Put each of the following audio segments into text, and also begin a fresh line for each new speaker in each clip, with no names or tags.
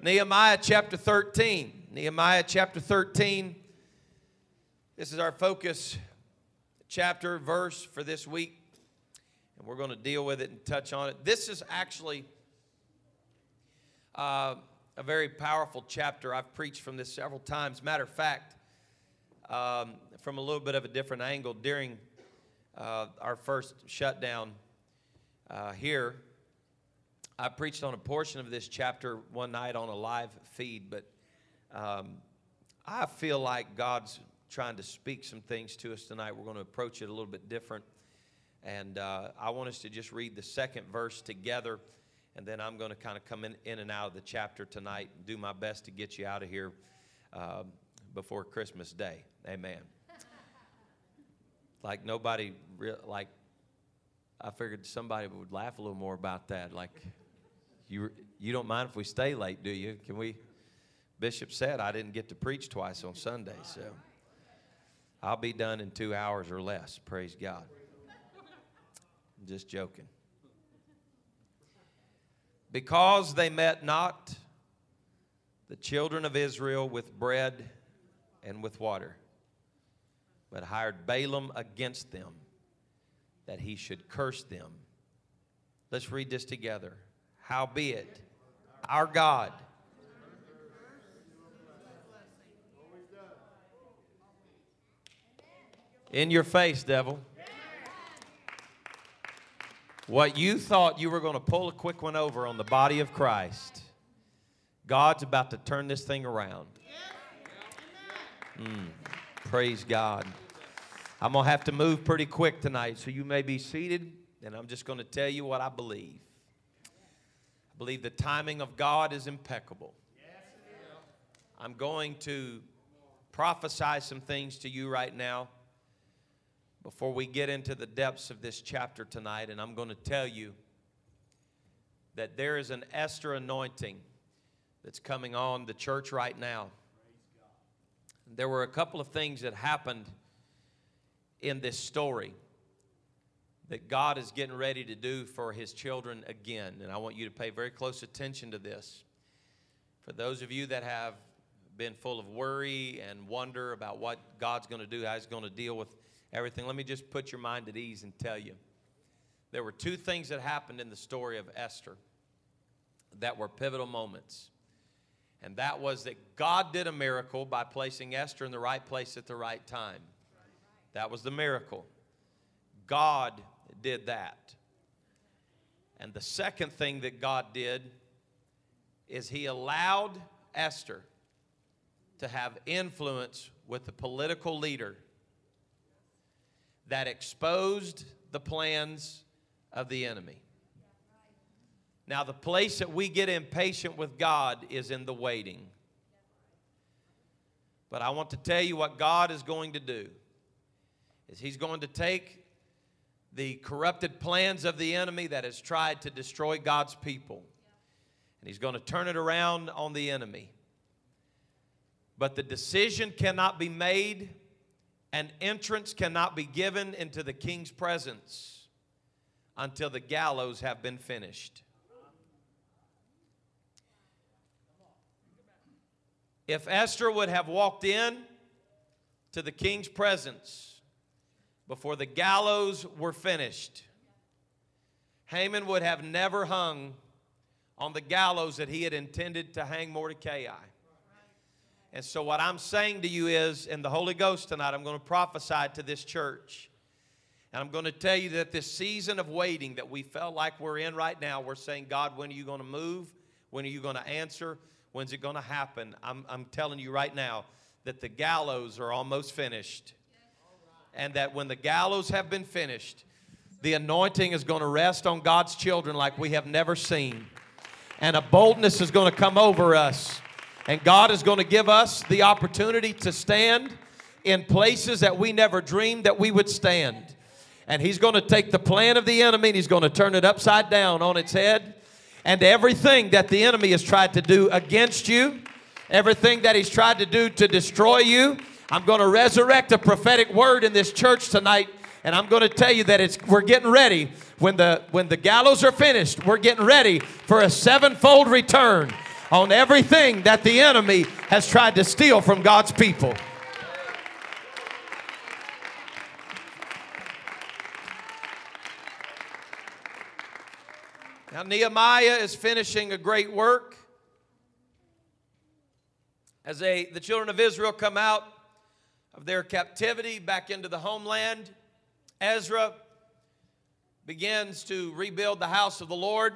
Nehemiah chapter 13. Nehemiah chapter 13. This is our focus chapter, verse for this week. And we're going to deal with it and touch on it. This is actually uh, a very powerful chapter. I've preached from this several times. Matter of fact, um, from a little bit of a different angle during uh, our first shutdown uh, here I preached on a portion of this chapter one night on a live feed, but um, I feel like God's trying to speak some things to us tonight. We're going to approach it a little bit different. And uh, I want us to just read the second verse together, and then I'm going to kind of come in, in and out of the chapter tonight and do my best to get you out of here uh, before Christmas Day. Amen. like nobody, re- like, I figured somebody would laugh a little more about that. Like, you, you don't mind if we stay late, do you? Can we? Bishop said I didn't get to preach twice on Sunday, so I'll be done in two hours or less. Praise God. I'm just joking. Because they met not the children of Israel with bread and with water, but hired Balaam against them that he should curse them. Let's read this together. Howbeit, our God. In your face, devil. What you thought you were going to pull a quick one over on the body of Christ, God's about to turn this thing around. Mm, praise God. I'm going to have to move pretty quick tonight, so you may be seated, and I'm just going to tell you what I believe believe the timing of God is impeccable. I'm going to prophesy some things to you right now before we get into the depths of this chapter tonight, and I'm going to tell you that there is an Esther anointing that's coming on the church right now. There were a couple of things that happened in this story that God is getting ready to do for his children again. And I want you to pay very close attention to this. For those of you that have been full of worry and wonder about what God's going to do, how he's going to deal with everything, let me just put your mind at ease and tell you. There were two things that happened in the story of Esther that were pivotal moments. And that was that God did a miracle by placing Esther in the right place at the right time. That was the miracle. God did that. And the second thing that God did is He allowed Esther to have influence with the political leader that exposed the plans of the enemy. Now, the place that we get impatient with God is in the waiting. But I want to tell you what God is going to do is he's going to take the corrupted plans of the enemy that has tried to destroy God's people. And he's going to turn it around on the enemy. But the decision cannot be made, and entrance cannot be given into the king's presence until the gallows have been finished. If Esther would have walked in to the king's presence, before the gallows were finished, Haman would have never hung on the gallows that he had intended to hang Mordecai. And so, what I'm saying to you is, in the Holy Ghost tonight, I'm going to prophesy to this church. And I'm going to tell you that this season of waiting that we felt like we're in right now, we're saying, God, when are you going to move? When are you going to answer? When's it going to happen? I'm, I'm telling you right now that the gallows are almost finished and that when the gallows have been finished, the anointing is going to rest on God's children like we have never seen. And a boldness is going to come over us. And God is going to give us the opportunity to stand in places that we never dreamed that we would stand. And He's going to take the plan of the enemy and He's going to turn it upside down on its head. And everything that the enemy has tried to do against you, everything that he's tried to do to destroy you, I'm going to resurrect a prophetic word in this church tonight, and I'm going to tell you that it's we're getting ready. When the when the gallows are finished, we're getting ready for a sevenfold return on everything that the enemy has tried to steal from God's people. Now, Nehemiah is finishing a great work. As they, the children of Israel come out of their captivity back into the homeland, Ezra begins to rebuild the house of the Lord.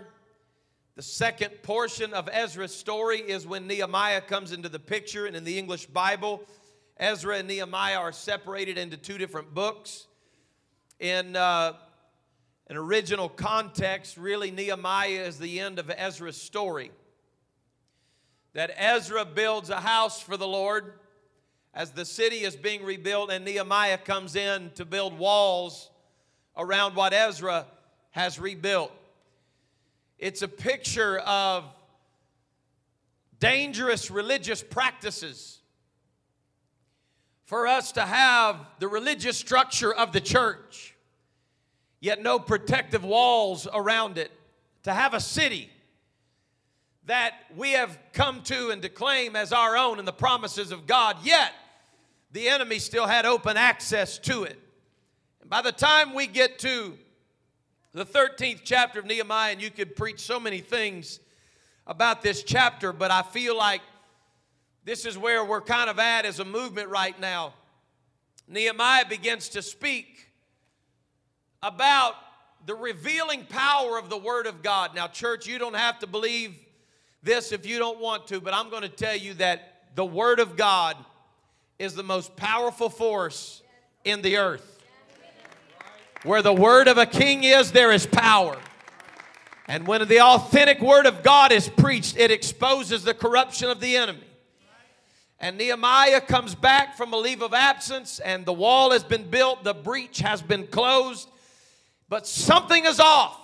The second portion of Ezra's story is when Nehemiah comes into the picture, and in the English Bible, Ezra and Nehemiah are separated into two different books. In uh, an original context, really, Nehemiah is the end of Ezra's story. That Ezra builds a house for the Lord as the city is being rebuilt, and Nehemiah comes in to build walls around what Ezra has rebuilt. It's a picture of dangerous religious practices. For us to have the religious structure of the church, yet no protective walls around it, to have a city that we have come to and to claim as our own in the promises of God, yet the enemy still had open access to it. And by the time we get to the 13th chapter of Nehemiah, and you could preach so many things about this chapter, but I feel like this is where we're kind of at as a movement right now. Nehemiah begins to speak about the revealing power of the Word of God. Now, church, you don't have to believe this if you don't want to, but I'm going to tell you that the Word of God is the most powerful force in the earth. Where the word of a king is, there is power. And when the authentic word of God is preached, it exposes the corruption of the enemy. And Nehemiah comes back from a leave of absence, and the wall has been built, the breach has been closed, but something is off.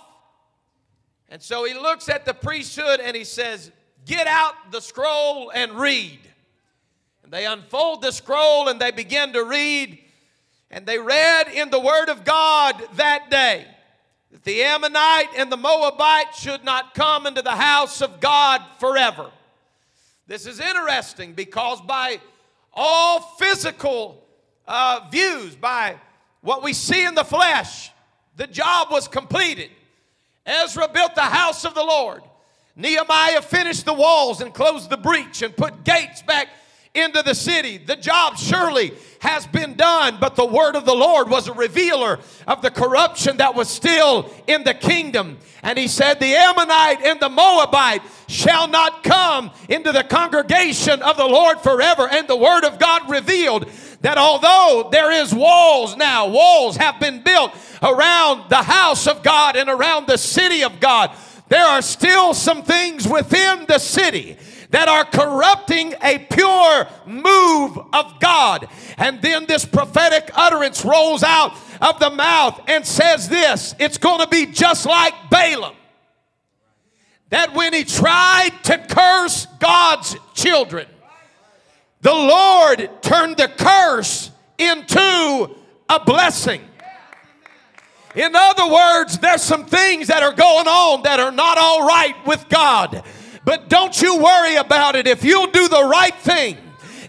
And so he looks at the priesthood and he says, Get out the scroll and read. They unfold the scroll and they begin to read. And they read in the Word of God that day that the Ammonite and the Moabite should not come into the house of God forever. This is interesting because by all physical uh, views, by what we see in the flesh, the job was completed. Ezra built the house of the Lord. Nehemiah finished the walls and closed the breach and put gates back into the city. The job surely has been done, but the word of the Lord was a revealer of the corruption that was still in the kingdom. And he said, The Ammonite and the Moabite shall not come into the congregation of the Lord forever. And the word of God revealed that although there is walls now, walls have been built around the house of God and around the city of God, there are still some things within the city that are corrupting a pure move of God. And then this prophetic utterance rolls out of the mouth and says this it's going to be just like Balaam. That when he tried to curse God's children, the Lord turned the curse into a blessing. In other words, there's some things that are going on that are not all right with God. But don't you worry about it. If you'll do the right thing,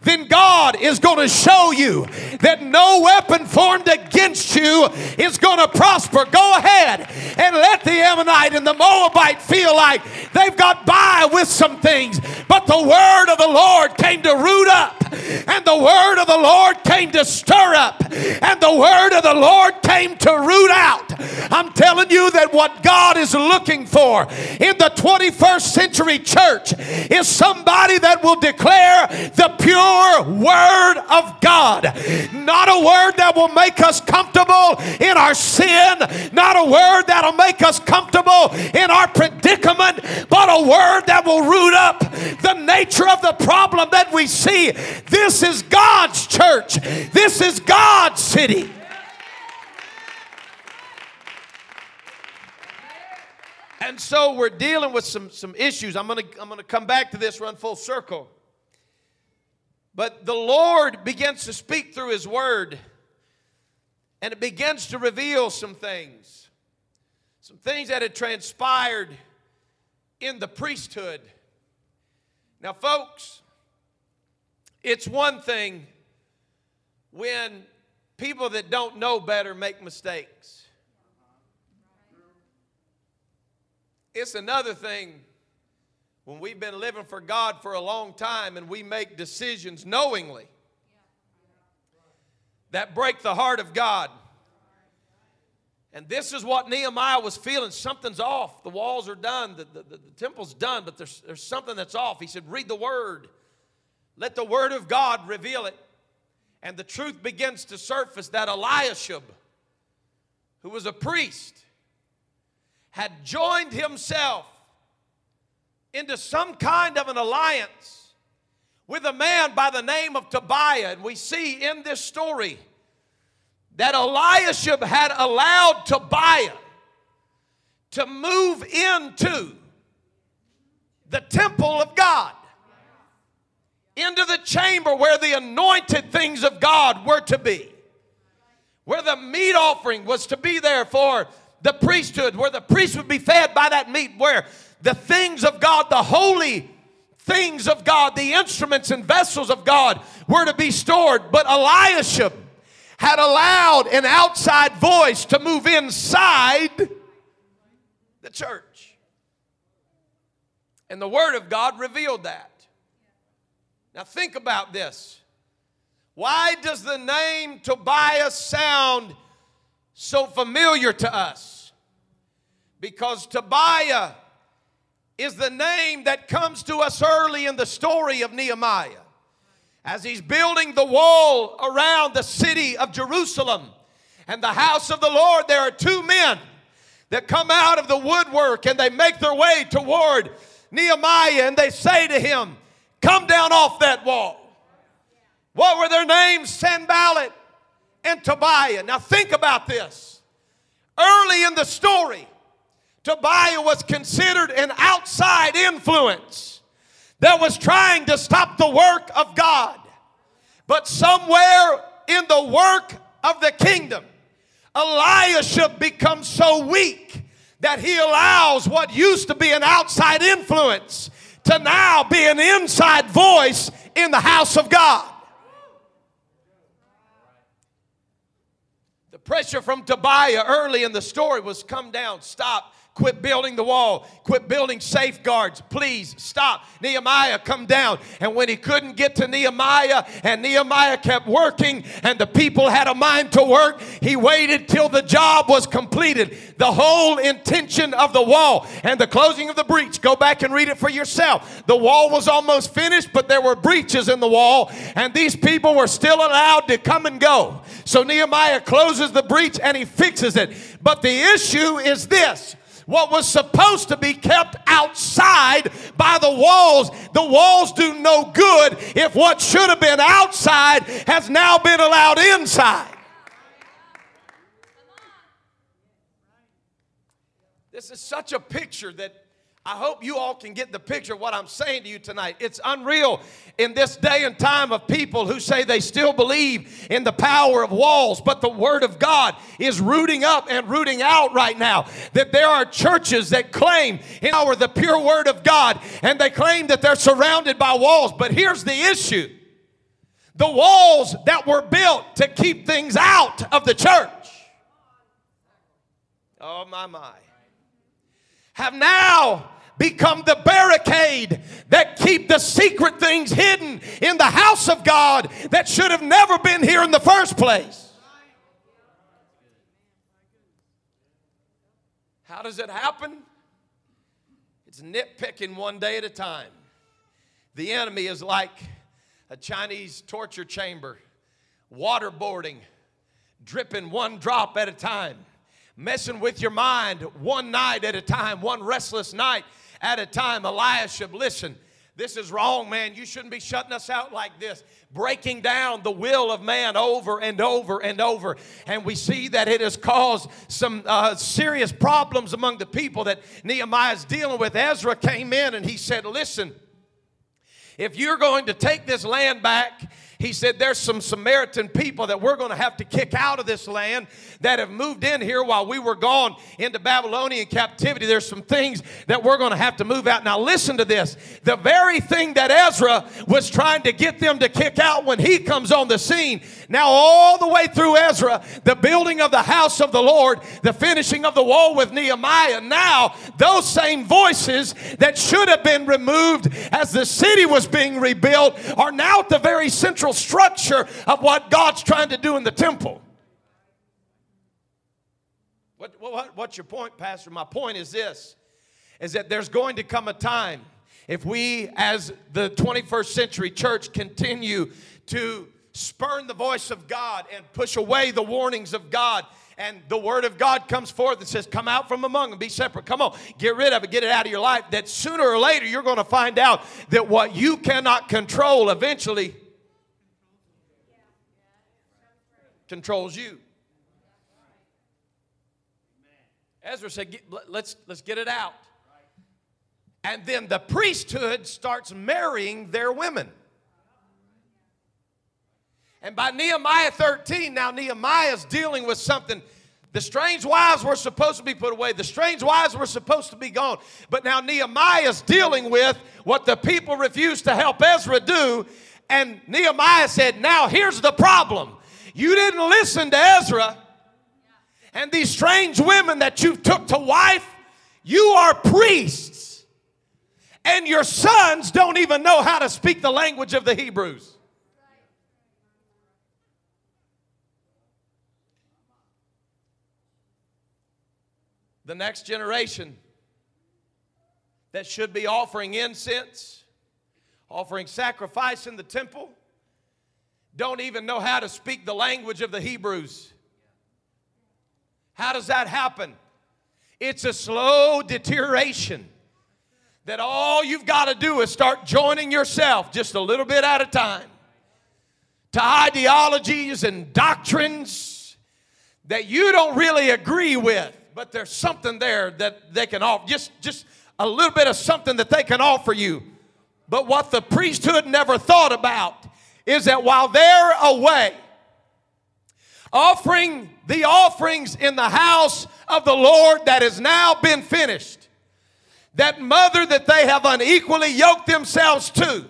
then God is going to show you that no weapon formed against you is going to prosper. Go ahead and let the Ammonite and the Moabite feel like they've got by with some things. But the word of the Lord came to root up, and the word of the Lord came to stir up, and the word of the Lord came to root out. I'm telling you that what God is looking for in the 21st century church is somebody that will declare the pure word of God. Not a word that will make us comfortable in our sin, not a word that'll make us comfortable in our predicament, but a word that will root up the nature of the problem that we see. This is God's church, this is God's city. And so we're dealing with some, some issues. I'm going to I'm going to come back to this, run full circle. But the Lord begins to speak through His Word, and it begins to reveal some things. Some things that had transpired in the priesthood. Now, folks, it's one thing when people that don't know better make mistakes. It's another thing when we've been living for God for a long time and we make decisions knowingly that break the heart of God. And this is what Nehemiah was feeling. Something's off. The walls are done, the, the, the, temple's done, but there's, there's something that's off. He said, Read the word. Let the word of God reveal it. And the truth begins to surface that Eliashib, who was a priest, had joined himself into some kind of an alliance with a man by the name of Tobiah. And we see in this story that Eliashib had allowed Tobiah to move into the temple of God, into the chamber where the anointed things of God were to be, where the meat offering was to be there for the priesthood, where the priest would be fed by that meat, where the things of God, the holy things of God, the instruments and vessels of God were to be stored. But Eliashib had allowed an outside voice to move inside the church. And the Word of God revealed that. Now, think about this. Why does the name Tobias sound so familiar to us? Because Tobiah is the name that comes to us early in the story of Nehemiah. As he's building the wall around the city of Jerusalem and the house of the Lord, there are two men that come out of the woodwork and they make their way toward Nehemiah and they say to him, Come down off that wall. What were their names? Sanballat and Tobiah. Now think about this. Early in the story, Tobiah was considered an outside influence that was trying to stop the work of God. But somewhere in the work of the kingdom, Eliashib becomes so weak that he allows what used to be an outside influence to now be an inside voice in the house of God. The pressure from Tobiah early in the story was come down, stop Quit building the wall. Quit building safeguards. Please stop. Nehemiah come down. And when he couldn't get to Nehemiah and Nehemiah kept working and the people had a mind to work, he waited till the job was completed. The whole intention of the wall and the closing of the breach, go back and read it for yourself. The wall was almost finished, but there were breaches in the wall and these people were still allowed to come and go. So Nehemiah closes the breach and he fixes it. But the issue is this what was supposed to be kept outside by the walls. The walls do no good if what should have been outside has now been allowed inside. This is such a picture that I hope you all can get the picture of what I'm saying to you tonight. It's unreal in this day and time of people who say they still believe in the power of walls, but the Word of God is rooting up and rooting out right now. That there are churches that claim in our the pure Word of God, and they claim that they're surrounded by walls. But here's the issue the walls that were built to keep things out of the church. Oh, my, my have now become the barricade that keep the secret things hidden in the house of God that should have never been here in the first place. How does it happen? It's nitpicking one day at a time. The enemy is like a Chinese torture chamber, waterboarding, dripping one drop at a time messing with your mind one night at a time, one restless night at a time. Eliashib, listen, this is wrong, man. You shouldn't be shutting us out like this. Breaking down the will of man over and over and over. And we see that it has caused some uh, serious problems among the people that Nehemiah is dealing with. Ezra came in and he said, Listen, if you're going to take this land back he said, There's some Samaritan people that we're going to have to kick out of this land that have moved in here while we were gone into Babylonian captivity. There's some things that we're going to have to move out. Now, listen to this. The very thing that Ezra was trying to get them to kick out when he comes on the scene, now, all the way through Ezra, the building of the house of the Lord, the finishing of the wall with Nehemiah, now those same voices that should have been removed as the city was being rebuilt are now at the very central structure of what God's trying to do in the temple. What, what, what's your point, Pastor? My point is this is that there's going to come a time if we, as the 21st century church, continue to spurn the voice of God and push away the warnings of God. And the word of God comes forth and says, Come out from among them, be separate. Come on, get rid of it, get it out of your life. That sooner or later you're going to find out that what you cannot control eventually controls you. Ezra said, let's, let's get it out. And then the priesthood starts marrying their women. And by Nehemiah 13, now Nehemiah is dealing with something. The strange wives were supposed to be put away. The strange wives were supposed to be gone. But now Nehemiah is dealing with what the people refused to help Ezra do. And Nehemiah said, Now here's the problem. You didn't listen to Ezra. And these strange women that you took to wife, you are priests. And your sons don't even know how to speak the language of the Hebrews. the next generation that should be offering incense, offering sacrifice in the temple, don't even know how to speak the language of the Hebrews. How does that happen? It's a slow deterioration that all you've got to do is start joining yourself just a little bit at a time to ideologies and doctrines that you don't really agree with but there's something there that they can offer. Just, just a little bit of something that they can offer you. But what the priesthood never thought about is that while they're away, offering the offerings in the house of the Lord that has now been finished, that mother that they have unequally yoked themselves to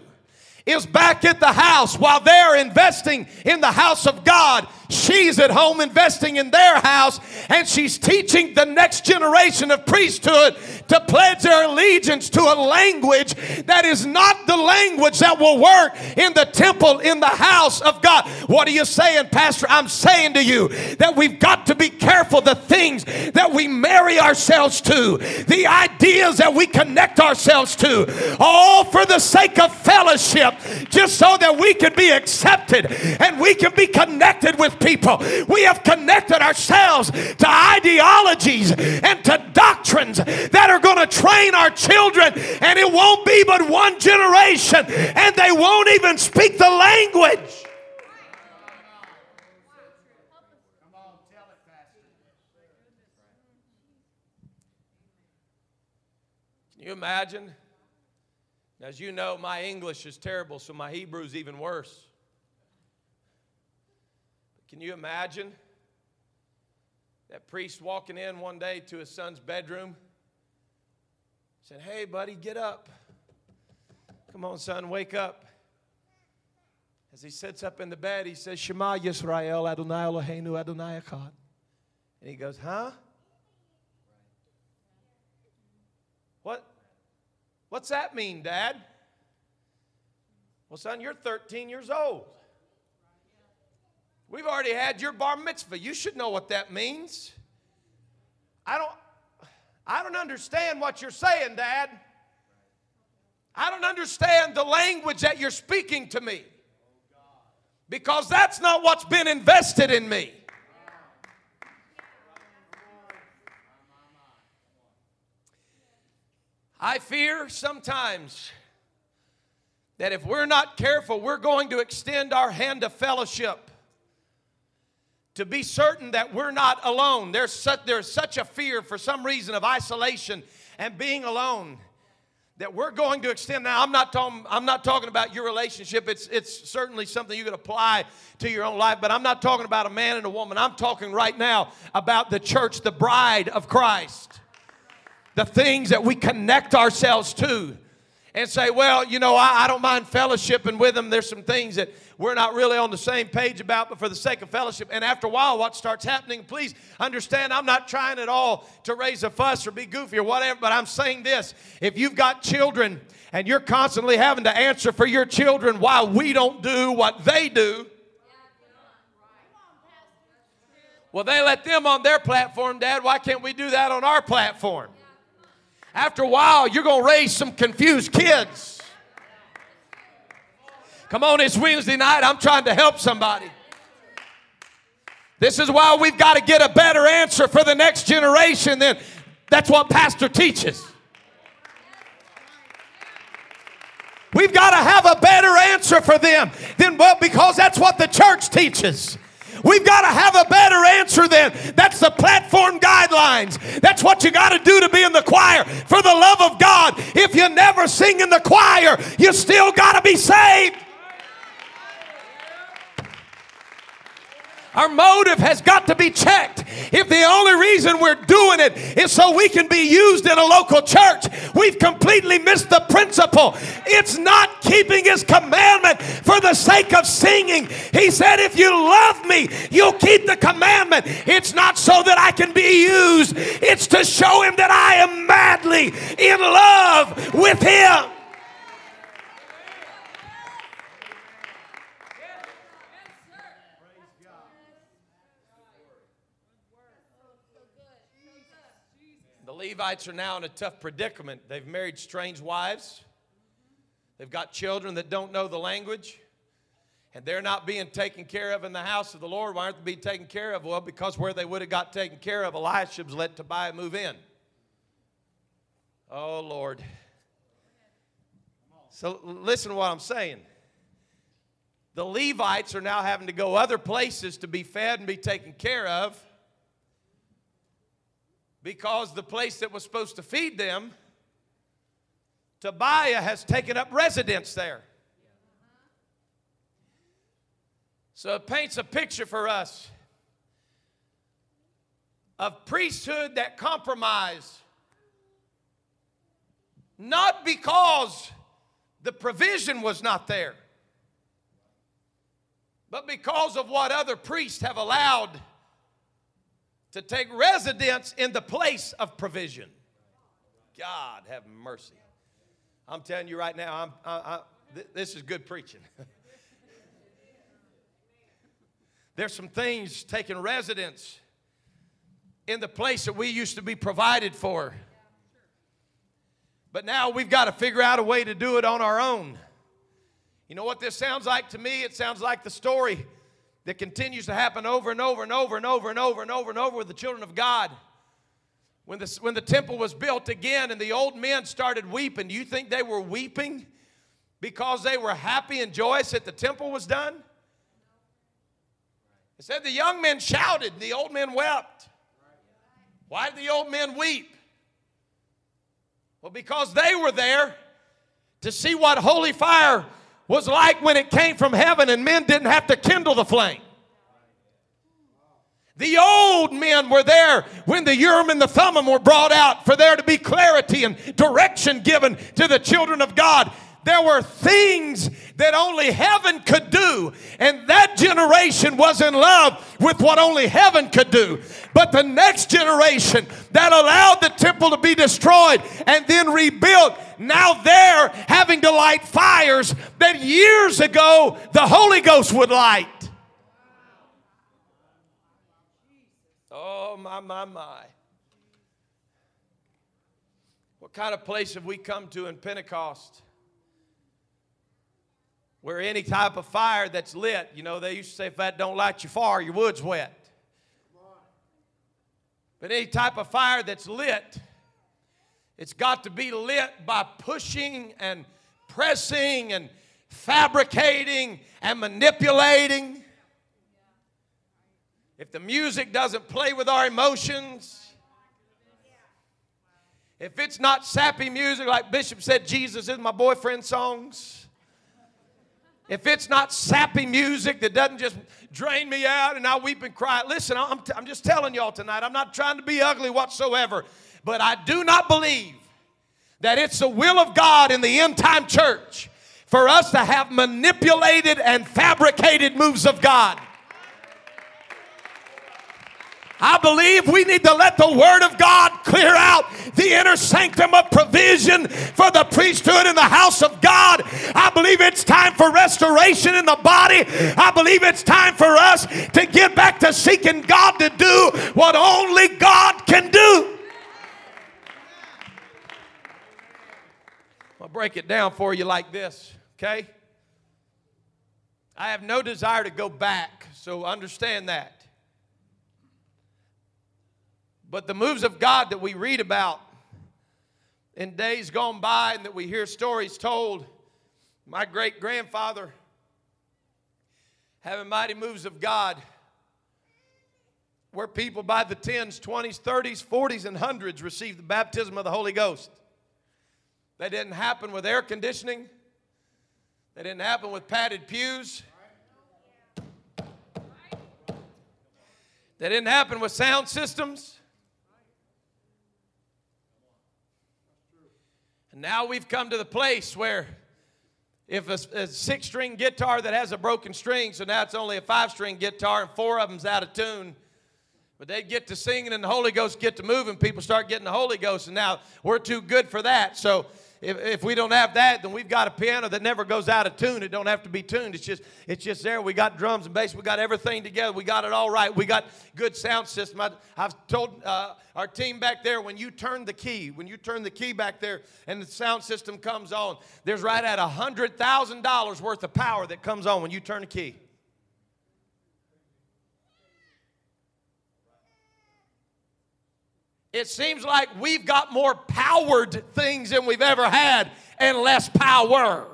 is back at the house while they're investing in the house of God She's at home investing in their house and she's teaching the next generation of priesthood to pledge their allegiance to a language that is not the language that will work in the temple, in the house of God. What are you saying, Pastor? I'm saying to you that we've got to be careful the things that we marry ourselves to, the ideas that we connect ourselves to, all for the sake of fellowship, just so that we can be accepted and we can be connected with people. We have connected ourselves to ideologies and to doctrines that are going to train our children, and it won't be but one generation, and they won't even speak the language. Can you imagine? As you know, my English is terrible, so my Hebrew is even worse. Can you imagine that priest walking in one day to his son's bedroom? Said, Hey, buddy, get up. Come on, son, wake up. As he sits up in the bed, he says, Shema Yisrael Adonai Eloheinu Adonai Echad. And he goes, Huh? What? What's that mean, Dad? Well, son, you're 13 years old. We've already had your bar mitzvah. You should know what that means. I don't I don't understand what you're saying, Dad. I don't understand the language that you're speaking to me. Because that's not what's been invested in me. I fear sometimes that if we're not careful, we're going to extend our hand of fellowship to be certain that we're not alone. There's such, there's such a fear for some reason of isolation and being alone that we're going to extend. Now, I'm not talking, I'm not talking about your relationship. It's, it's certainly something you can apply to your own life, but I'm not talking about a man and a woman. I'm talking right now about the church, the bride of Christ. The things that we connect ourselves to and say, well, you know, I, I, don't mind fellowshipping with them. There's some things that we're not really on the same page about, but for the sake of fellowship. And after a while, what starts happening, please understand, I'm not trying at all to raise a fuss or be goofy or whatever, but I'm saying this. If you've got children and you're constantly having to answer for your children why we don't do what they do, well, they let them on their platform, Dad. Why can't we do that on our platform? After a while, you're going to raise some confused kids. Come on, it's Wednesday night. I'm trying to help somebody. This is why we've got to get a better answer for the next generation than that's what pastor teaches. We've got to have a better answer for them than well, because that's what the church teaches. We've got to have a better answer then. That's the platform guidelines. That's what you got to do to be in the choir. For the love of God, if you never sing in the choir, you still got to be saved. Our motive has got to be checked. If the only reason we're doing it is so we can be used in a local church, we've completely missed the principle. It's not keeping His commandment for the sake of singing. He said, If you love me, you'll keep the commandment. It's not so that I can be used, it's to show Him that I am madly in love with Him. Levites are now in a tough predicament. They've married strange wives, they've got children that don't know the language, and they're not being taken care of in the house of the Lord. Why aren't they being taken care of? Well, because where they would have got taken care of, Eliashib's let Tobiah move in. Oh, Lord. So listen to what I'm saying. The Levites are now having to go other places to be fed and be taken care of because the place that was supposed to feed them, Tobiah has taken up residence there. So it paints a picture for us of priesthood that compromise, not because the provision was not there, but because of what other priests have allowed to take residence in the place of provision. God have mercy. I'm telling you right now, I'm, I, I, th- this is good preaching. There's some things taking residence in the place that we used to be provided for. But now we've got to figure out a way to do it on our own. You know what this sounds like to me? It sounds like the story that continues to happen over and over and over and over and over and over and over with the children of God. When the, when the temple was built again and the old men started weeping, do you think they were weeping because they were happy and joyous that the temple was done? It said the young men shouted, the old men wept. Why did the old men weep? Well, because they were there to see what holy fire was like when it came from heaven and men didn't have to kindle the flame. The old men were there when the Urim and the Thummim were brought out for there to be clarity and direction given to the children of God. There were things that only heaven could do, and that generation was in love with what only heaven could do. But the next generation that allowed the temple to be destroyed and then rebuilt, now they're having to light fires that years ago the Holy Ghost would light. Oh, my, my, my. What kind of place have we come to in Pentecost? Where any type of fire that's lit, you know, they used to say if that don't light your fire, your wood's wet. But any type of fire that's lit, it's got to be lit by pushing and pressing and fabricating and manipulating. If the music doesn't play with our emotions, If it's not sappy music, like Bishop said, Jesus is my boyfriend songs. If it's not sappy music that doesn't just drain me out and I weep and cry. Listen, I'm, t- I'm just telling y'all tonight, I'm not trying to be ugly whatsoever, but I do not believe that it's the will of God in the end time church for us to have manipulated and fabricated moves of God. I believe we need to let the Word of God clear out the inner sanctum of provision for the priesthood in the house of God. I believe it's time for restoration in the body. I believe it's time for us to get back to seeking God to do what only God can do. I'll break it down for you like this, okay? I have no desire to go back, so understand that. But the moves of God that we read about in days gone by and that we hear stories told, my great grandfather having mighty moves of God where people by the 10s, 20s, 30s, 40s, and 100s received the baptism of the Holy Ghost. That didn't happen with air conditioning. That didn't happen with padded pews. That didn't happen with sound systems. And now we've come to the place where if a, a six string guitar that has a broken string, so now it's only a five string guitar and four of them's out of tune. But they get to singing and the Holy Ghost get to moving, people start getting the Holy Ghost, and now we're too good for that. So if, if we don't have that, then we've got a piano that never goes out of tune. It don't have to be tuned. It's just it's just there. We got drums and bass. We got everything together. We got it all right. We got good sound system. I, have told uh, our team back there when you turn the key, when you turn the key back there, and the sound system comes on, there's right at a hundred thousand dollars worth of power that comes on when you turn the key. It seems like we've got more powered things than we've ever had and less power.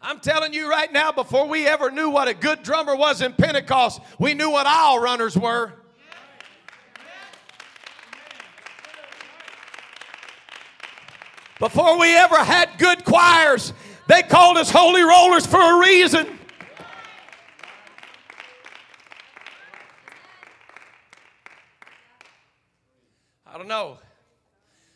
I'm telling you right now, before we ever knew what a good drummer was in Pentecost, we knew what aisle runners were. Before we ever had good choirs, they called us holy rollers for a reason. I don't know.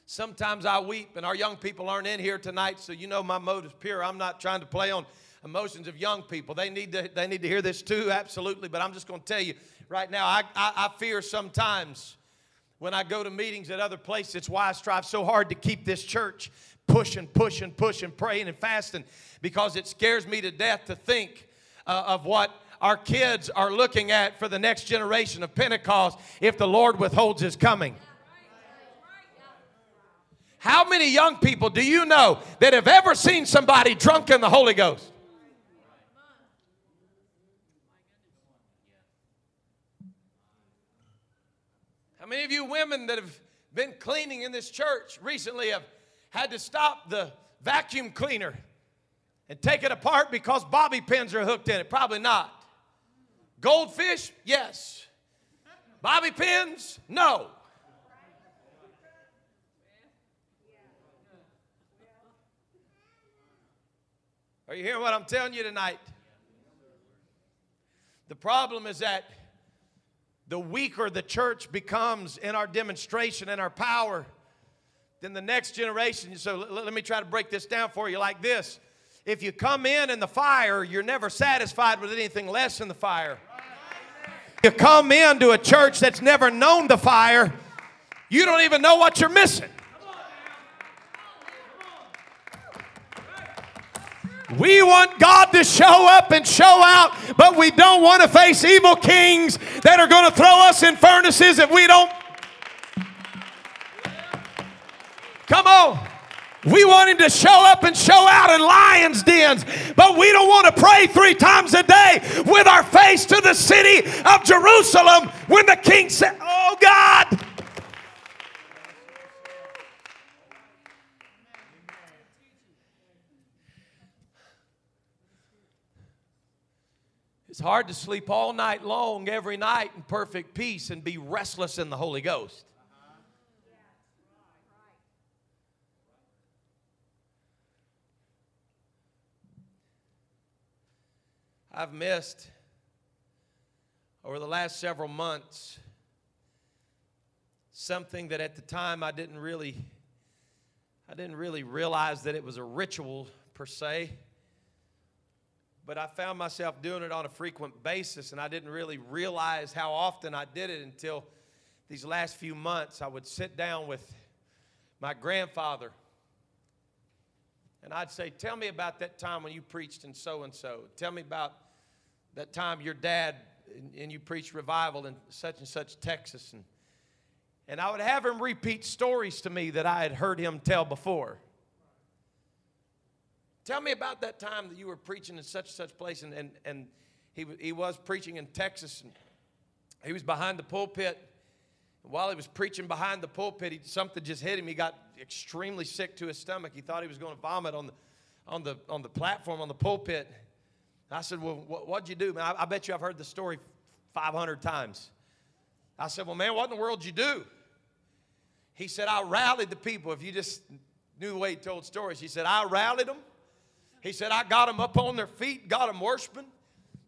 Sometimes I weep, and our young people aren't in here tonight, so you know my motive's pure. I'm not trying to play on emotions of young people. They need to, they need to hear this too, absolutely. But I'm just going to tell you right now, I, I, I fear sometimes when I go to meetings at other places. It's why I strive so hard to keep this church pushing, pushing, pushing, praying and fasting because it scares me to death to think uh, of what our kids are looking at for the next generation of Pentecost if the Lord withholds his coming. How many young people do you know that have ever seen somebody drunk in the Holy Ghost? How many of you women that have been cleaning in this church recently have had to stop the vacuum cleaner and take it apart because bobby pins are hooked in it? Probably not. Goldfish? Yes. Bobby pins? No. Are you hearing what I'm telling you tonight? The problem is that the weaker the church becomes in our demonstration and our power, then the next generation. So let, let me try to break this down for you like this. If you come in in the fire, you're never satisfied with anything less than the fire. You come into a church that's never known the fire, you don't even know what you're missing. We want God to show up and show out, but we don't want to face evil kings that are going to throw us in furnaces if we don't. Come on. We want him to show up and show out in lions' dens, but we don't want to pray three times a day with our face to the city of Jerusalem when the king said, Oh God. It's hard to sleep all night long, every night in perfect peace, and be restless in the Holy Ghost. I've missed over the last several months something that at the time I didn't really I didn't really realize that it was a ritual per se but I found myself doing it on a frequent basis and I didn't really realize how often I did it until these last few months. I would sit down with my grandfather and I'd say tell me about that time when you preached in so and so tell me about that time your dad and you preached revival in such and such Texas. And, and I would have him repeat stories to me that I had heard him tell before. Tell me about that time that you were preaching in such and such place. And, and, and he, he was preaching in Texas. And he was behind the pulpit. While he was preaching behind the pulpit, he, something just hit him. He got extremely sick to his stomach. He thought he was going to vomit on the, on the, on the platform, on the pulpit. I said, Well, what, what'd you do, man? I, I bet you I've heard the story 500 times. I said, Well, man, what in the world did you do? He said, I rallied the people. If you just knew the way he told stories, he said, I rallied them. He said, I got them up on their feet, got them worshiping.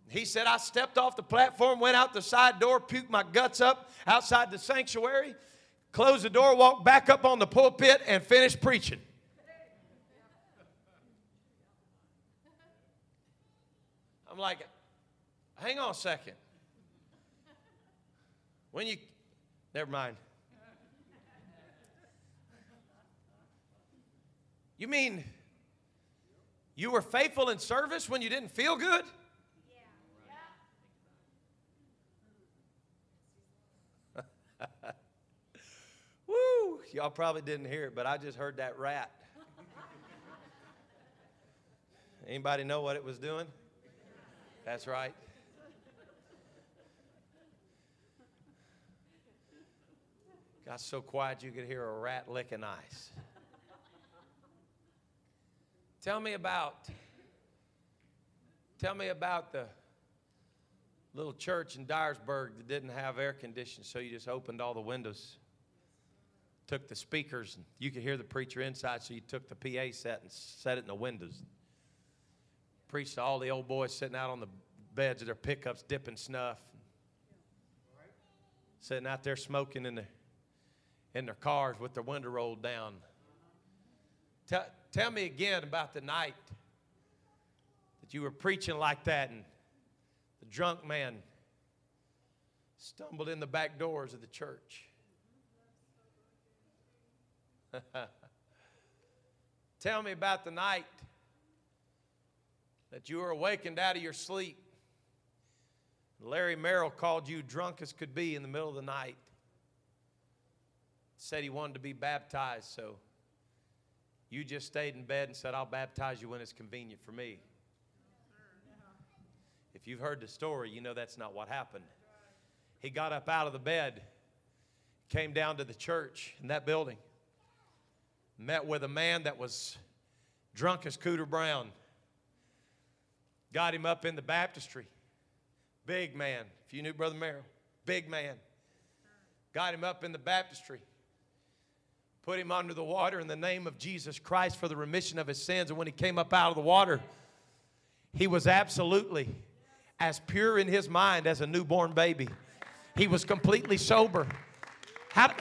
He said, I stepped off the platform, went out the side door, puked my guts up outside the sanctuary, closed the door, walked back up on the pulpit, and finished preaching. I'm like, hang on a second. When you, never mind. You mean you were faithful in service when you didn't feel good? Yeah. Woo! Y'all probably didn't hear it, but I just heard that rat. Anybody know what it was doing? That's right. Got so quiet you could hear a rat licking ice. tell me about tell me about the little church in Dyersburg that didn't have air conditioning, so you just opened all the windows, took the speakers, and you could hear the preacher inside, so you took the PA set and set it in the windows. Preached to all the old boys sitting out on the beds of their pickups, dipping snuff, sitting out there smoking in the in their cars with their window rolled down. Tell, tell me again about the night that you were preaching like that and the drunk man stumbled in the back doors of the church. Tell me about the night that you were awakened out of your sleep. Larry Merrill called you drunk as could be in the middle of the night said he wanted to be baptized, so you just stayed in bed and said, I'll baptize you when it's convenient for me. If you've heard the story, you know that's not what happened. He got up out of the bed, came down to the church in that building, met with a man that was drunk as Cooter Brown, got him up in the baptistry. Big man. If you knew Brother Merrill, big man. Got him up in the baptistry put him under the water in the name of Jesus Christ for the remission of his sins. And when he came up out of the water, he was absolutely as pure in his mind as a newborn baby. He was completely sober. How?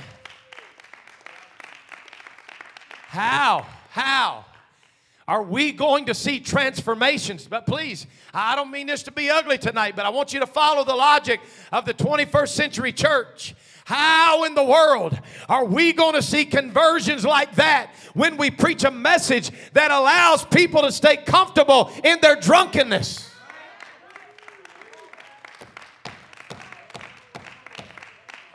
How? How? Are we going to see transformations? But please, I don't mean this to be ugly tonight, but I want you to follow the logic of the 21st century church. How in the world are we going to see conversions like that when we preach a message that allows people to stay comfortable in their drunkenness?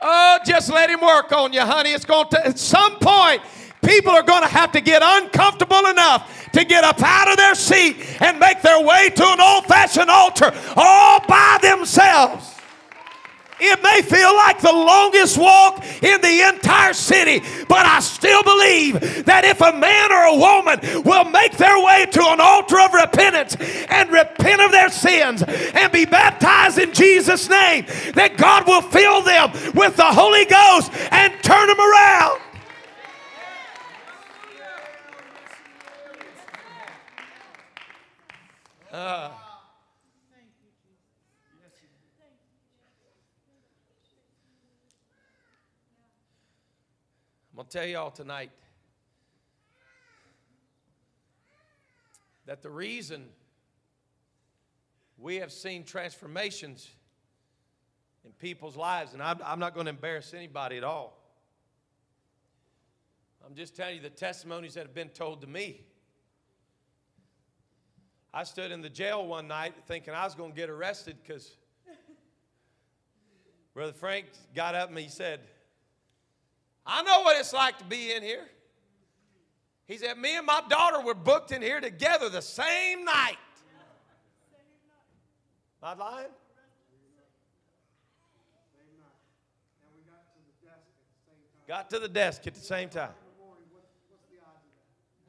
Oh, just let him work on you, honey. It's going to, at some point, people are going to have to get uncomfortable enough to get up out of their seat and make their way to an old fashioned altar all by themselves. It may feel like the longest walk in the entire city, but I still believe that if a man or a woman will make their way to an altar of repentance and repent of their sins and be baptized in Jesus' name, that God will fill them with the Holy Ghost and turn them around. I'm going to tell y'all tonight that the reason we have seen transformations in people's lives, and I'm, I'm not going to embarrass anybody at all. I'm just telling you the testimonies that have been told to me. I stood in the jail one night thinking I was going to get arrested because Brother Frank got up and he said, I know what it's like to be in here. He said, Me and my daughter were booked in here together the same night. Not lying? Got to the desk at the same time.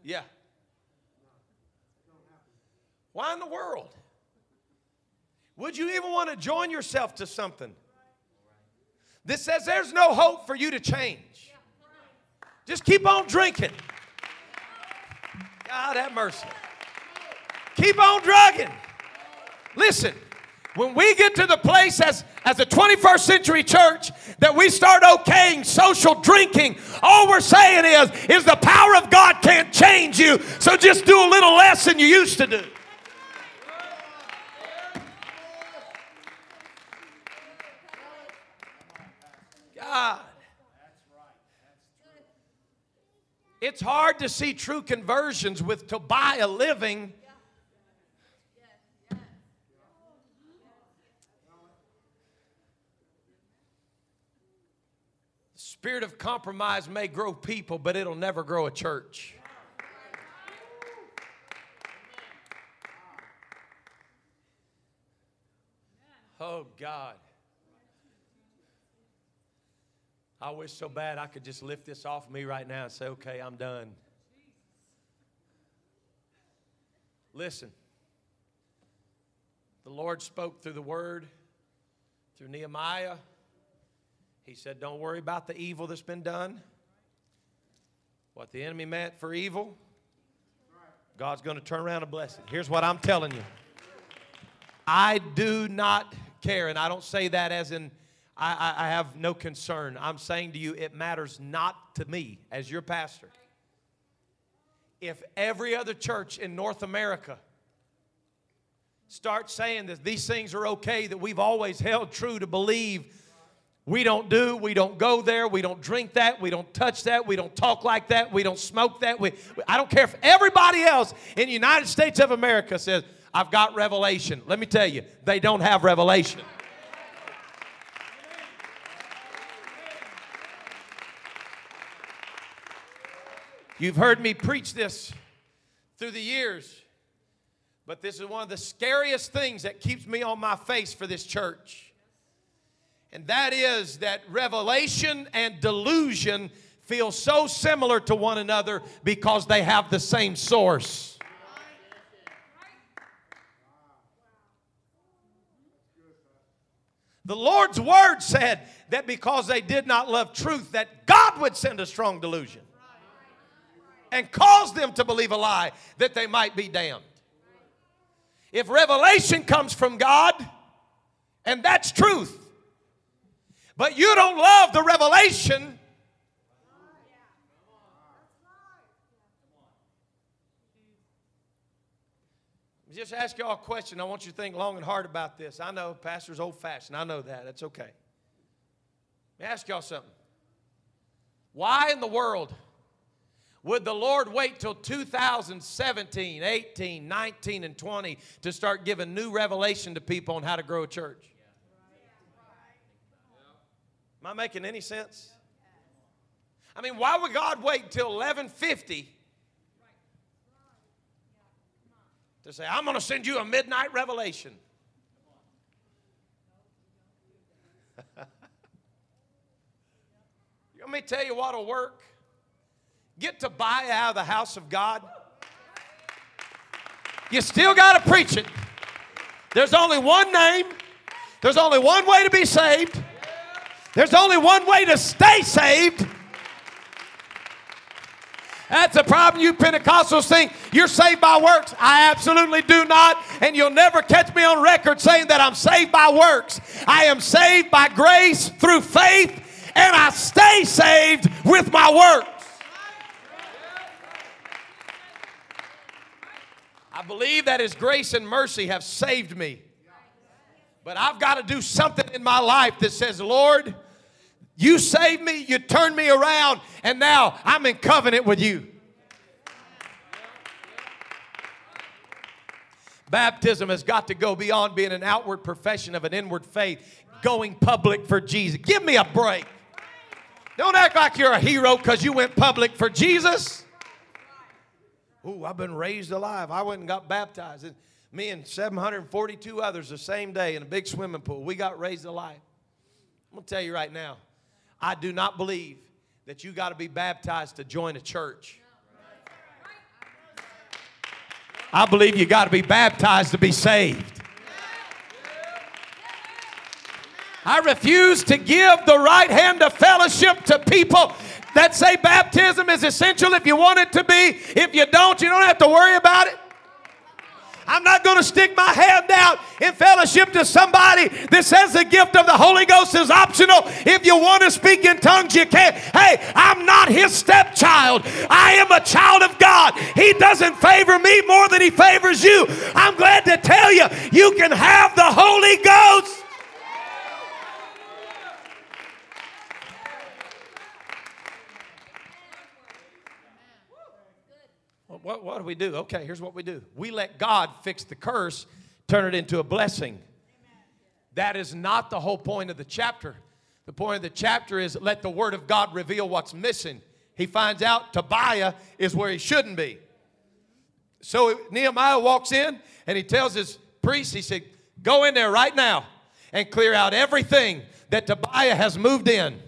Yeah. Why in the world? Would you even want to join yourself to something that says there's no hope for you to change? Just keep on drinking. God have mercy. Keep on drugging. Listen, when we get to the place as, as a 21st century church that we start okaying social drinking, all we're saying is, is the power of God can't change you, so just do a little less than you used to do. God. It's hard to see true conversions with Tobiah living. The spirit of compromise may grow people, but it'll never grow a church. Oh, God. I wish so bad I could just lift this off me right now and say, okay, I'm done. Listen, the Lord spoke through the word, through Nehemiah. He said, Don't worry about the evil that's been done. What the enemy meant for evil, God's going to turn around and bless it. Here's what I'm telling you I do not care, and I don't say that as in I, I, have no concern. I'm saying to you, it matters not to me as your pastor. If every other church in North America starts saying that these things are okay, that we've always held true to believe we don't do, we don't go there, we don't drink that, we don't touch that, we don't talk like that, we don't smoke that. We, I don't care if everybody else in the United States of America says, I've got revelation. Let me tell you, they don't have revelation. You've heard me preach this through the years, but this is one of the scariest things that keeps me on my face for this church. And that is that revelation and delusion feel so similar to one another because they have the same source. The Lord's word said that because they did not love truth, that God would send a strong delusion and cause them to believe a lie that they might be damned. If revelation comes from God, and that's truth, but you don't love the revelation, just ask y'all a question. I want you to think long and hard about this. I know pastor's old fashioned. I know that. That's okay. Let me ask y'all something. Why in the world would the Lord wait till 2017, 18, 19, and 20 to start giving new revelation to people on how to grow a church? Am I making any sense? I mean, why would God wait until 1150 to say, I'm going to send you a midnight revelation? Let me tell you what'll work. Get Tobiah out of the house of God. You still got to preach it. There's only one name, there's only one way to be saved, there's only one way to stay saved. That's the problem. You Pentecostals think you're saved by works. I absolutely do not. And you'll never catch me on record saying that I'm saved by works. I am saved by grace through faith, and I stay saved with my works. I believe that His grace and mercy have saved me. But I've got to do something in my life that says, Lord, you saved me, you turned me around, and now I'm in covenant with you. Baptism has got to go beyond being an outward profession of an inward faith, going public for Jesus. Give me a break. Don't act like you're a hero because you went public for Jesus. Ooh, I've been raised alive. I went and got baptized. And me and 742 others the same day in a big swimming pool. We got raised alive. I'm going to tell you right now, I do not believe that you got to be baptized to join a church. I believe you got to be baptized to be saved. I refuse to give the right hand of fellowship to people that say baptism is essential if you want it to be. If you don't, you don't have to worry about it. I'm not going to stick my hand out in fellowship to somebody that says the gift of the Holy Ghost is optional. If you want to speak in tongues, you can. Hey, I'm not his stepchild. I am a child of God. He doesn't favor me more than he favors you. I'm glad to tell you, you can have the Holy Ghost. What, what do we do? Okay, here's what we do we let God fix the curse, turn it into a blessing. That is not the whole point of the chapter. The point of the chapter is let the word of God reveal what's missing. He finds out Tobiah is where he shouldn't be. So Nehemiah walks in and he tells his priest, he said, Go in there right now and clear out everything that Tobiah has moved in.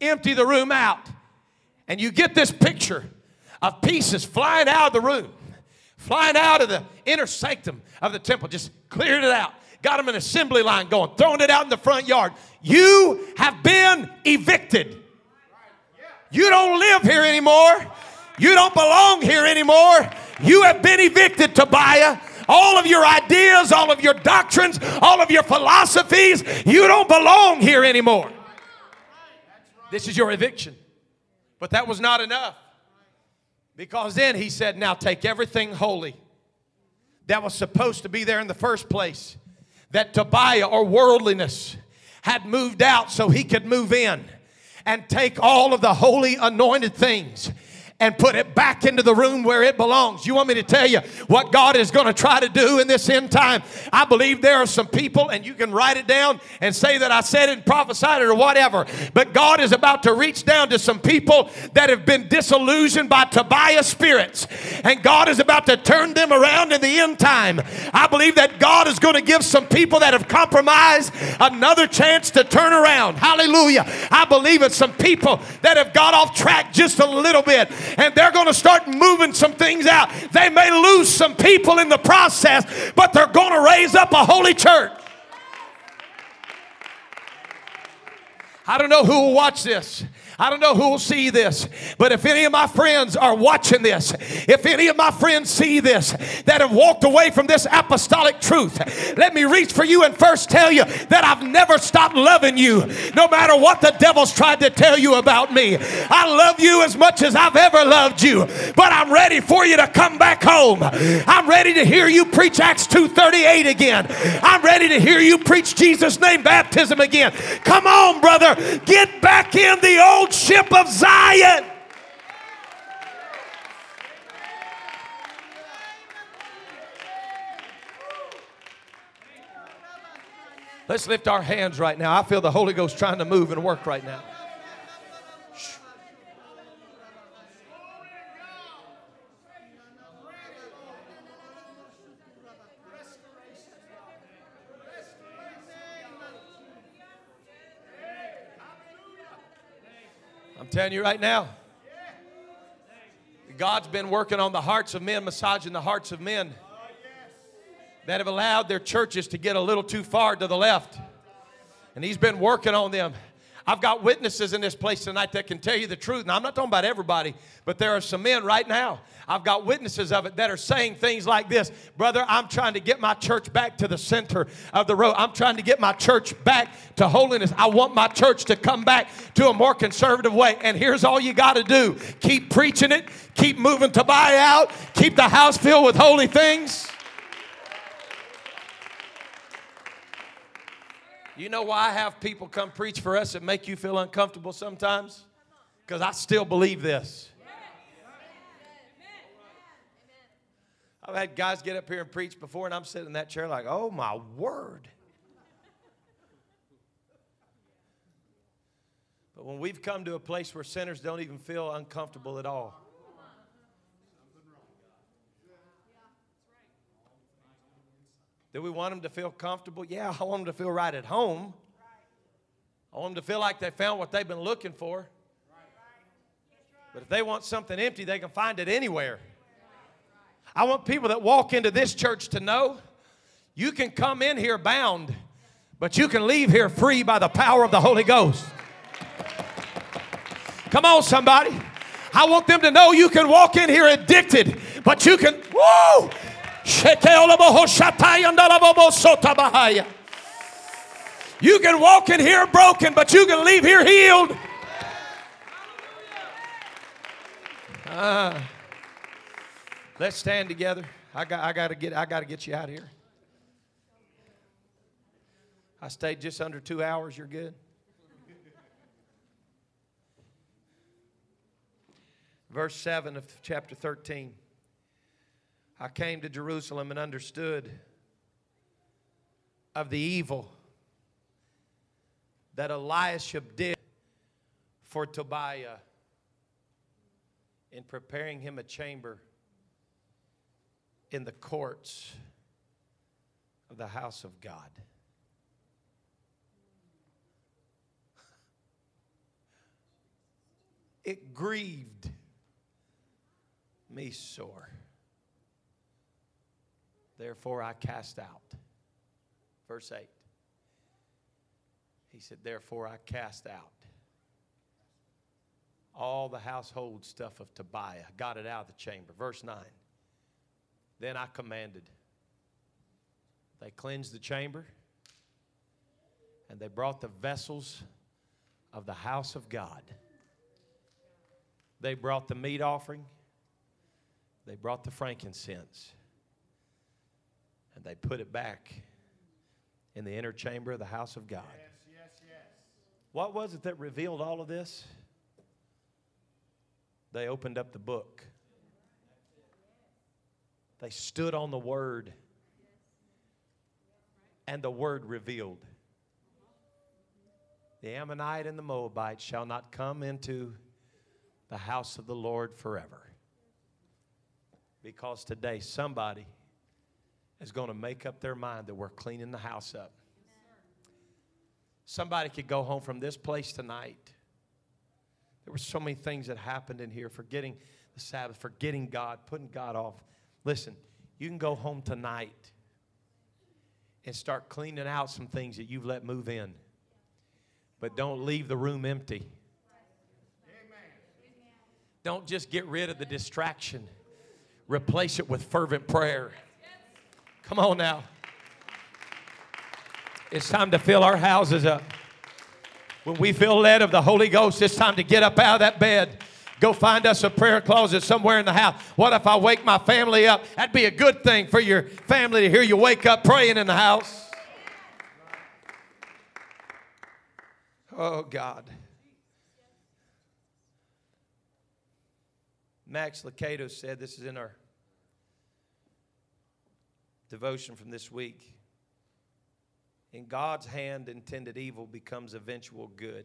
Empty the room out. And you get this picture of pieces flying out of the room, flying out of the inner sanctum of the temple, just cleared it out. Got them an assembly line going, throwing it out in the front yard. You have been evicted. You don't live here anymore. You don't belong here anymore. You have been evicted, Tobiah. All of your ideas, all of your doctrines, all of your philosophies, you don't belong here anymore. This is your eviction. But that was not enough. Because then he said, Now take everything holy that was supposed to be there in the first place, that Tobiah or worldliness had moved out so he could move in and take all of the holy anointed things and put it back into the room where it belongs. You want me to tell you what God is going to try to do in this end time? I believe there are some people, and you can write it down and say that I said it and prophesied it or whatever. But God is about to reach down to some people that have been disillusioned by Tobiah's spirits, and God is about to turn them around in the end time. I believe that God is going to give some people that have compromised another chance to turn around. Hallelujah. I believe it's some people that have got off track just a little bit and they're going to start moving some things out. They may lose some people in the process, but they're going to raise up a holy church. I don't know who will watch this. I don't know who will see this, but if any of my friends are watching this, if any of my friends see this that have walked away from this apostolic truth, let me reach for you and first tell you that I've never stopped loving you, no matter what the devil's tried to tell you about me. I love you as much as I've ever loved you, but I'm ready for you to come back home. I'm ready to hear you preach Acts 2:38 again. I'm ready to hear you preach Jesus' name baptism again. Come on, brother, get back in the old ship of Zion. Let's lift our hands right now. I feel the Holy Ghost trying to move and work right now. Telling you right now. God's been working on the hearts of men, massaging the hearts of men that have allowed their churches to get a little too far to the left. And He's been working on them. I've got witnesses in this place tonight that can tell you the truth. Now, I'm not talking about everybody, but there are some men right now. I've got witnesses of it that are saying things like this Brother, I'm trying to get my church back to the center of the road. I'm trying to get my church back to holiness. I want my church to come back to a more conservative way. And here's all you got to do keep preaching it, keep moving Tobiah out, keep the house filled with holy things. You know why I have people come preach for us that make you feel uncomfortable sometimes? Because I still believe this. I've had guys get up here and preach before, and I'm sitting in that chair like, oh my word. But when we've come to a place where sinners don't even feel uncomfortable at all, Do we want them to feel comfortable? Yeah, I want them to feel right at home. I want them to feel like they found what they've been looking for. But if they want something empty, they can find it anywhere. I want people that walk into this church to know you can come in here bound, but you can leave here free by the power of the Holy Ghost. Come on, somebody. I want them to know you can walk in here addicted, but you can, whoa, you can walk in here broken, but you can leave here healed. Uh, let's stand together. I got, I got to get, I got to get you out of here. I stayed just under two hours. You're good. Verse 7 of chapter 13. I came to Jerusalem and understood of the evil that Eliashib did for Tobiah in preparing him a chamber in the courts of the house of God. It grieved me sore. Therefore, I cast out. Verse 8. He said, Therefore, I cast out all the household stuff of Tobiah, got it out of the chamber. Verse 9. Then I commanded. They cleansed the chamber and they brought the vessels of the house of God. They brought the meat offering, they brought the frankincense and they put it back in the inner chamber of the house of God. Yes, yes, yes. What was it that revealed all of this? They opened up the book. They stood on the word, and the word revealed. The Ammonite and the Moabite shall not come into the house of the Lord forever. Because today somebody is going to make up their mind that we're cleaning the house up. Somebody could go home from this place tonight. There were so many things that happened in here, forgetting the Sabbath, forgetting God, putting God off. Listen, you can go home tonight and start cleaning out some things that you've let move in. But don't leave the room empty. Don't just get rid of the distraction, replace it with fervent prayer. Come on now. It's time to fill our houses up. When we feel led of the Holy Ghost, it's time to get up out of that bed. Go find us a prayer closet somewhere in the house. What if I wake my family up? That'd be a good thing for your family to hear you wake up praying in the house. Oh, God. Max Lucado said, this is in our devotion from this week. In God's hand, intended evil becomes eventual good.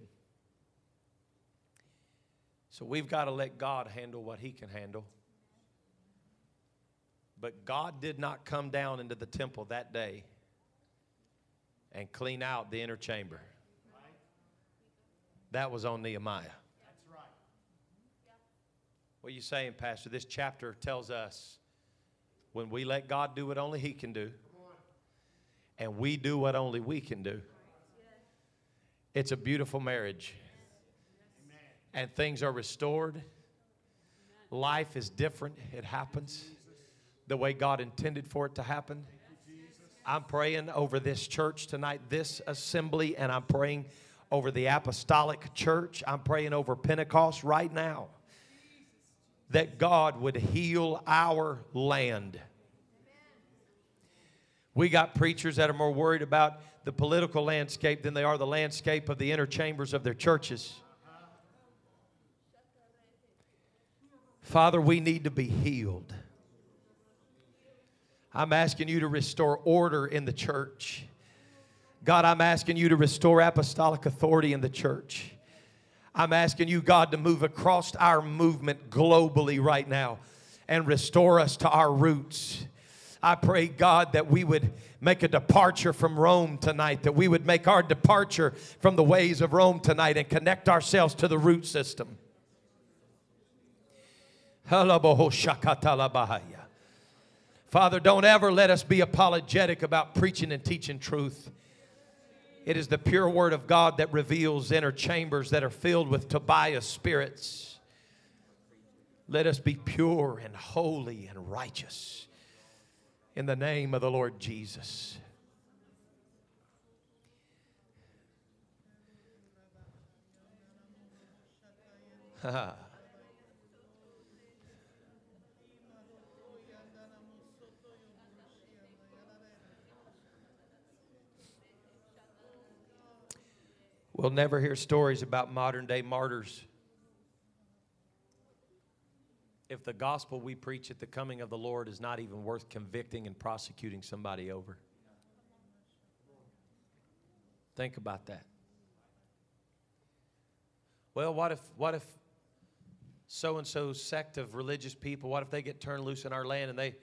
So we've got to let God handle what He can handle. But God did not come down into the temple that day and clean out the inner chamber. That was on Nehemiah. That's right. What are you saying, Pastor? This chapter tells us when we let God do what only He can do, and we do what only we can do, it's a beautiful marriage. And things are restored. Life is different. It happens the way God intended for it to happen. I'm praying over this church tonight, this assembly, and I'm praying over the apostolic church. I'm praying over Pentecost right now that God would heal our land. We got preachers that are more worried about the political landscape than they are the landscape of the inner chambers of their churches. Father, we need to be healed. I'm asking you to restore order in the church. God, I'm asking you to restore apostolic authority in the church. I'm asking you, God, to move across our movement globally right now and restore us to our roots. I pray, God, that we would make a departure from Rome tonight, that we would make our departure from the ways of Rome tonight and connect ourselves to the root system. Father, don't ever let us be apologetic about preaching and teaching truth. It is the pure word of God that reveals inner chambers that are filled with Tobiah spirits. Let us be pure and holy and righteous in the name of the Lord Jesus. We'll never hear stories about modern day martyrs. If the gospel we preach at the coming of the Lord is not even worth convicting and prosecuting somebody over. Think about that. Well, what if what if so and so sect of religious people, what if they get turned loose in our land and they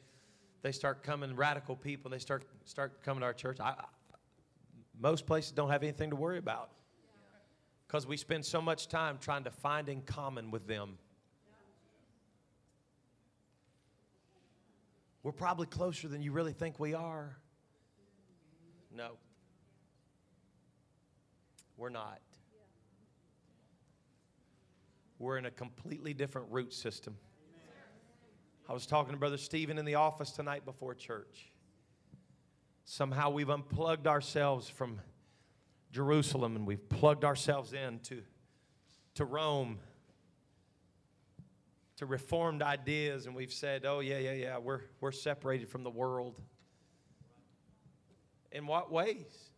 they start coming radical people and they start start coming to our church? I, most places don't have anything to worry about because we spend so much time trying to find in common with them. We're probably closer than you really think we are. No, we're not. We're in a completely different root system. I was talking to Brother Stephen in the office tonight before church. Somehow we've unplugged ourselves from Jerusalem and we've plugged ourselves in to, to Rome, to reformed ideas, and we've said, oh, yeah, yeah, yeah, we're, we're separated from the world. In what ways?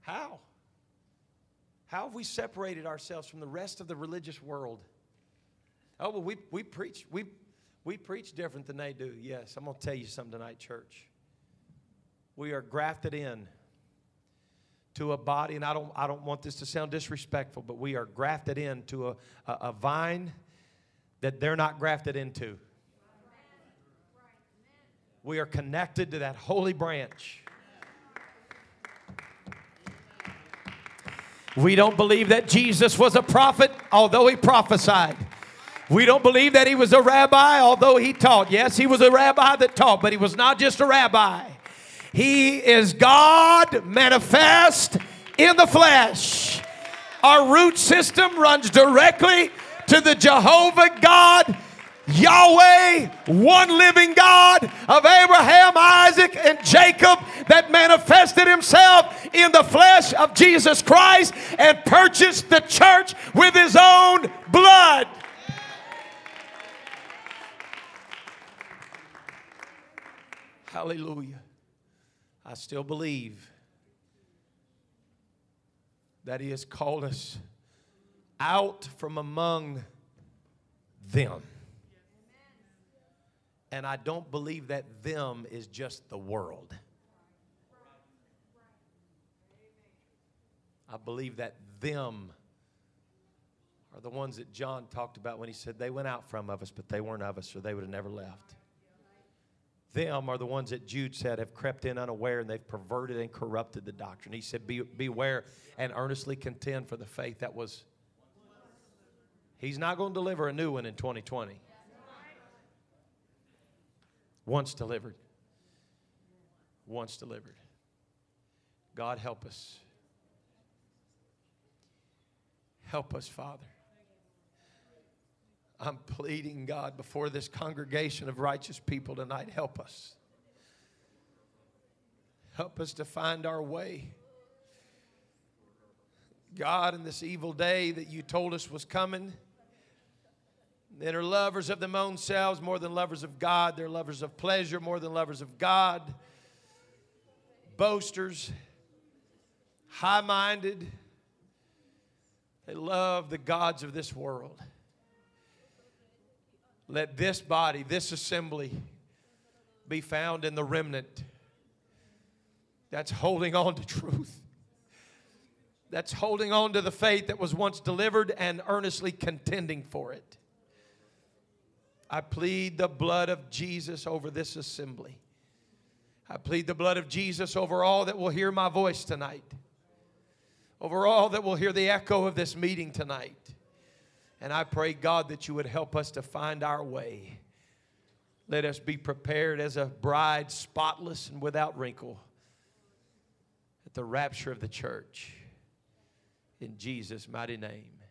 How? How have we separated ourselves from the rest of the religious world? Oh, well, we, we preach, we, we preach different than they do. Yes, I'm going to tell you something tonight, church. We are grafted in to a body, and I don't, I don't want this to sound disrespectful, but we are grafted into a, a, a vine that they're not grafted into. We are connected to that holy branch. We don't believe that Jesus was a prophet, although he prophesied. We don't believe that he was a rabbi, although he taught. Yes, he was a rabbi that taught, but he was not just a rabbi. He is God manifest in the flesh. Our root system runs directly to the Jehovah God, Yahweh, one living God of Abraham, Isaac, and Jacob that manifested himself in the flesh of Jesus Christ and purchased the church with his own blood. Hallelujah. I still believe that He has called us out from among them. And I don't believe that them is just the world. I believe that them are the ones that John talked about when he said they went out from of us, but they weren't of us, or they would have never left. Them are the ones that Jude said have crept in unaware and they've perverted and corrupted the doctrine. He said, Be, Beware and earnestly contend for the faith that was He's not going to deliver a new one in 2020. Once delivered. Once delivered. God, help us. Help us, Father. I'm pleading, God, before this congregation of righteous people tonight. Help us. Help us to find our way. God, in this evil day that you told us was coming, that are lovers of their own selves more than lovers of God. They're lovers of pleasure more than lovers of God. Boasters, high minded. They love the gods of this world. Let this body, this assembly, be found in the remnant that's holding on to truth, that's holding on to the faith that was once delivered and earnestly contending for it. I plead the blood of Jesus over this assembly. I plead the blood of Jesus over all that will hear my voice tonight, over all that will hear the echo of this meeting tonight. And I pray, God, that you would help us to find our way. Let us be prepared as a bride, spotless and without wrinkle, at the rapture of the church. In Jesus' mighty name.